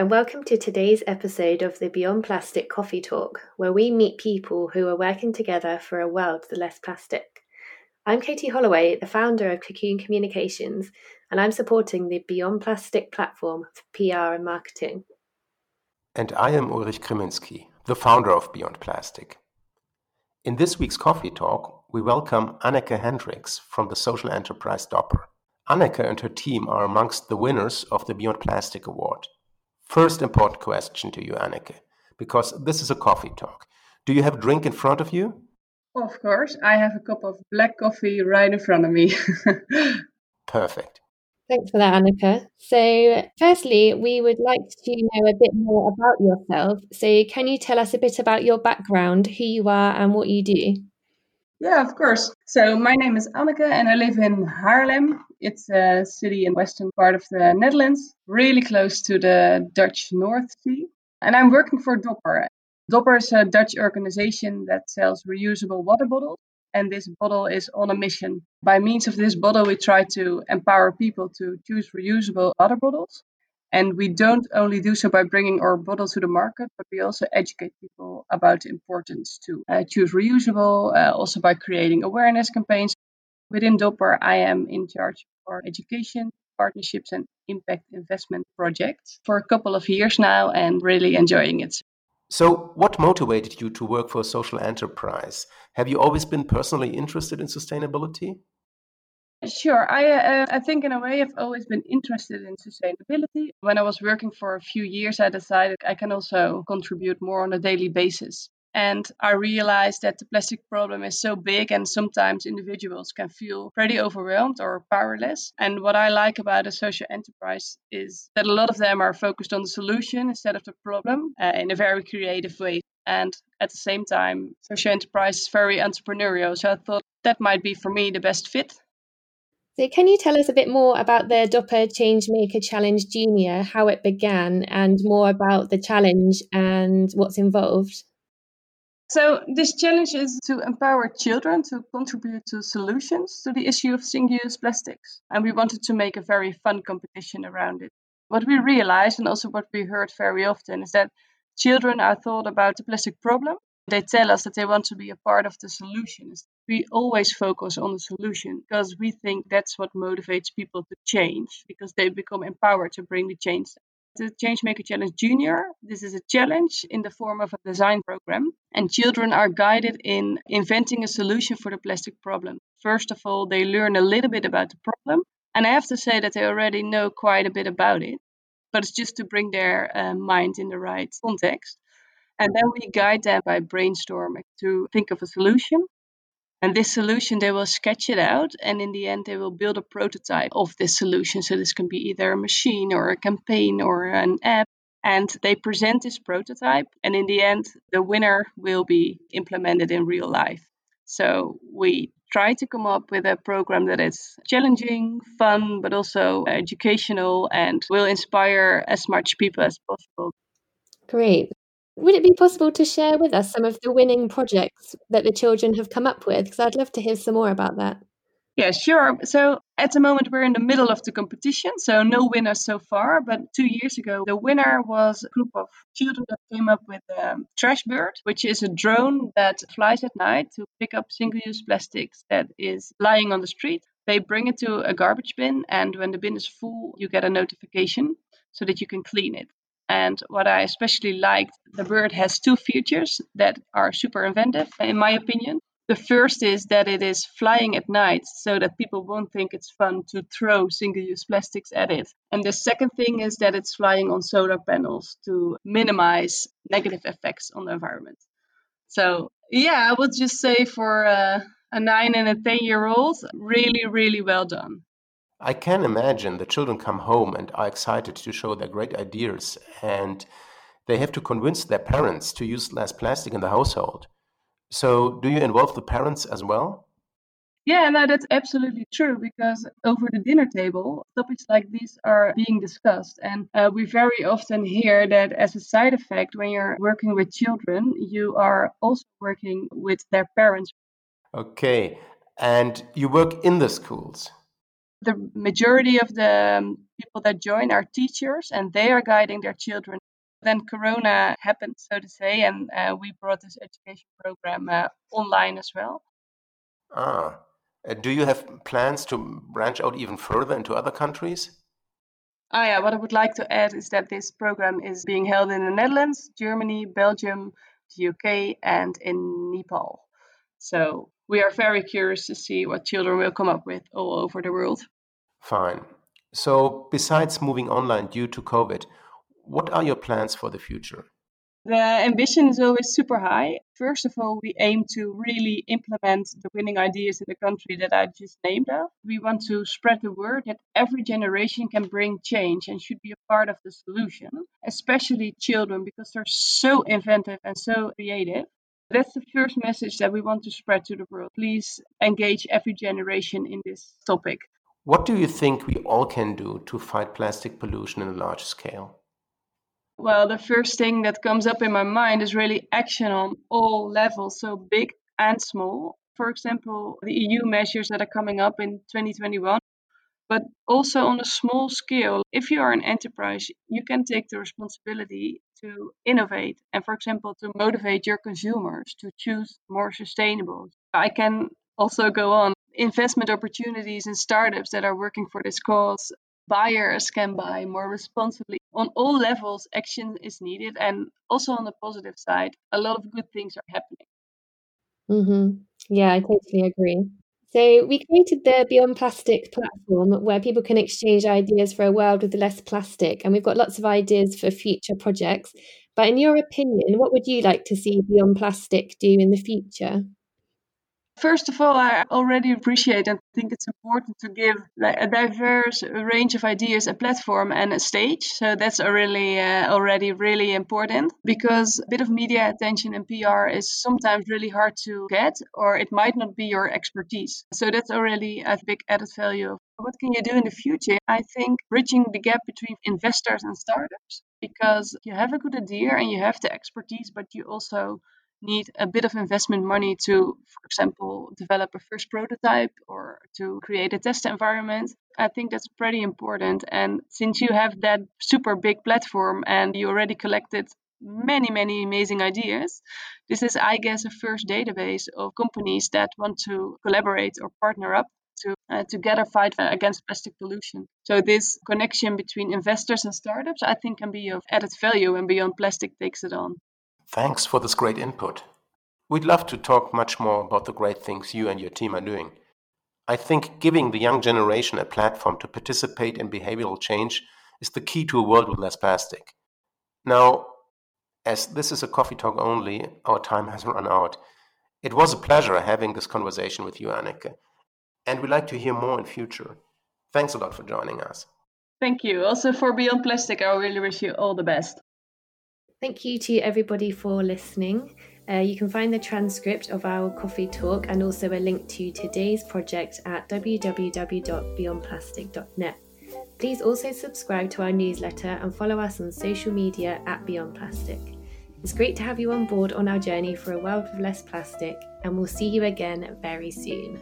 And welcome to today's episode of the Beyond Plastic Coffee Talk, where we meet people who are working together for a world less plastic. I'm Katie Holloway, the founder of Cocoon Communications, and I'm supporting the Beyond Plastic platform for PR and marketing. And I am Ulrich Kriminski, the founder of Beyond Plastic. In this week's Coffee Talk, we welcome Anneke Hendricks from the social enterprise Dopper. Anneke and her team are amongst the winners of the Beyond Plastic Award. First important question to you, Anneke, because this is a coffee talk. Do you have a drink in front of you? Of course, I have a cup of black coffee right in front of me. Perfect. Thanks for that, Anneke. So, firstly, we would like to know a bit more about yourself. So, can you tell us a bit about your background, who you are, and what you do? Yeah, of course. So, my name is Anneke and I live in Haarlem. It's a city in western part of the Netherlands, really close to the Dutch North Sea. And I'm working for Dopper. Dopper is a Dutch organization that sells reusable water bottles and this bottle is on a mission. By means of this bottle, we try to empower people to choose reusable water bottles. And we don't only do so by bringing our bottle to the market, but we also educate people about the importance to uh, choose reusable, uh, also by creating awareness campaigns. Within Dopper, I am in charge for education, partnerships, and impact investment projects for a couple of years now and really enjoying it. So, what motivated you to work for a social enterprise? Have you always been personally interested in sustainability? Sure. I, uh, I think, in a way, I've always been interested in sustainability. When I was working for a few years, I decided I can also contribute more on a daily basis. And I realized that the plastic problem is so big, and sometimes individuals can feel pretty overwhelmed or powerless. And what I like about a social enterprise is that a lot of them are focused on the solution instead of the problem uh, in a very creative way. And at the same time, social enterprise is very entrepreneurial. So I thought that might be for me the best fit. So, can you tell us a bit more about the Dopper Changemaker Challenge Junior, how it began, and more about the challenge and what's involved? So this challenge is to empower children to contribute to solutions to the issue of single-use plastics. And we wanted to make a very fun competition around it. What we realized, and also what we heard very often, is that children are thought about the plastic problem. They tell us that they want to be a part of the solution. We always focus on the solution because we think that's what motivates people to change because they become empowered to bring the change the Changemaker Challenge Junior. This is a challenge in the form of a design program, and children are guided in inventing a solution for the plastic problem. First of all, they learn a little bit about the problem, and I have to say that they already know quite a bit about it, but it's just to bring their uh, mind in the right context. And then we guide them by brainstorming to think of a solution and this solution, they will sketch it out, and in the end, they will build a prototype of this solution. So this can be either a machine or a campaign or an app. And they present this prototype, and in the end, the winner will be implemented in real life. So we try to come up with a program that is challenging, fun, but also educational and will inspire as much people as possible. Great. Would it be possible to share with us some of the winning projects that the children have come up with? Because I'd love to hear some more about that. Yeah, sure. So at the moment, we're in the middle of the competition, so no winners so far. But two years ago, the winner was a group of children that came up with a Trash Bird, which is a drone that flies at night to pick up single use plastics that is lying on the street. They bring it to a garbage bin, and when the bin is full, you get a notification so that you can clean it. And what I especially liked, the bird has two features that are super inventive, in my opinion. The first is that it is flying at night so that people won't think it's fun to throw single use plastics at it. And the second thing is that it's flying on solar panels to minimize negative effects on the environment. So, yeah, I would just say for uh, a nine and a 10 year old, really, really well done. I can imagine the children come home and are excited to show their great ideas, and they have to convince their parents to use less plastic in the household. So, do you involve the parents as well? Yeah, no, that's absolutely true because over the dinner table, topics like these are being discussed. And uh, we very often hear that as a side effect, when you're working with children, you are also working with their parents. Okay. And you work in the schools? The majority of the um, people that join are teachers and they are guiding their children. Then Corona happened, so to say, and uh, we brought this education program uh, online as well. Ah, uh, do you have plans to branch out even further into other countries? Ah, yeah. What I would like to add is that this program is being held in the Netherlands, Germany, Belgium, the UK, and in Nepal. So we are very curious to see what children will come up with all over the world. Fine. So, besides moving online due to COVID, what are your plans for the future? The ambition is always super high. First of all, we aim to really implement the winning ideas in the country that I just named of. We want to spread the word that every generation can bring change and should be a part of the solution, especially children, because they're so inventive and so creative. That's the first message that we want to spread to the world. Please engage every generation in this topic. What do you think we all can do to fight plastic pollution in a large scale? Well, the first thing that comes up in my mind is really action on all levels, so big and small. For example, the EU measures that are coming up in 2021, but also on a small scale. If you are an enterprise, you can take the responsibility to innovate and, for example, to motivate your consumers to choose more sustainable. I can also go on investment opportunities in startups that are working for this cause buyers can buy more responsibly. On all levels, action is needed. And also on the positive side, a lot of good things are happening. Mm-hmm. Yeah, I totally agree. So, we created the Beyond Plastic platform where people can exchange ideas for a world with less plastic. And we've got lots of ideas for future projects. But in your opinion, what would you like to see Beyond Plastic do in the future? First of all, I already appreciate and think it's important to give like, a diverse range of ideas a platform and a stage. So that's already uh, already really important because a bit of media attention and PR is sometimes really hard to get, or it might not be your expertise. So that's already a big added value. What can you do in the future? I think bridging the gap between investors and startups because you have a good idea and you have the expertise, but you also need a bit of investment money to, for example, develop a first prototype or to create a test environment. I think that's pretty important. And since you have that super big platform and you already collected many, many amazing ideas, this is, I guess, a first database of companies that want to collaborate or partner up to uh, together fight against plastic pollution. So this connection between investors and startups, I think, can be of added value and Beyond Plastic takes it on. Thanks for this great input. We'd love to talk much more about the great things you and your team are doing. I think giving the young generation a platform to participate in behavioral change is the key to a world with less plastic. Now, as this is a coffee talk only, our time has run out. It was a pleasure having this conversation with you, Anneke, and we'd like to hear more in future. Thanks a lot for joining us. Thank you. Also for Beyond Plastic, I really wish you all the best. Thank you to everybody for listening. Uh, you can find the transcript of our coffee talk and also a link to today's project at www.beyondplastic.net. Please also subscribe to our newsletter and follow us on social media at Beyond Plastic. It's great to have you on board on our journey for a world with less plastic, and we'll see you again very soon.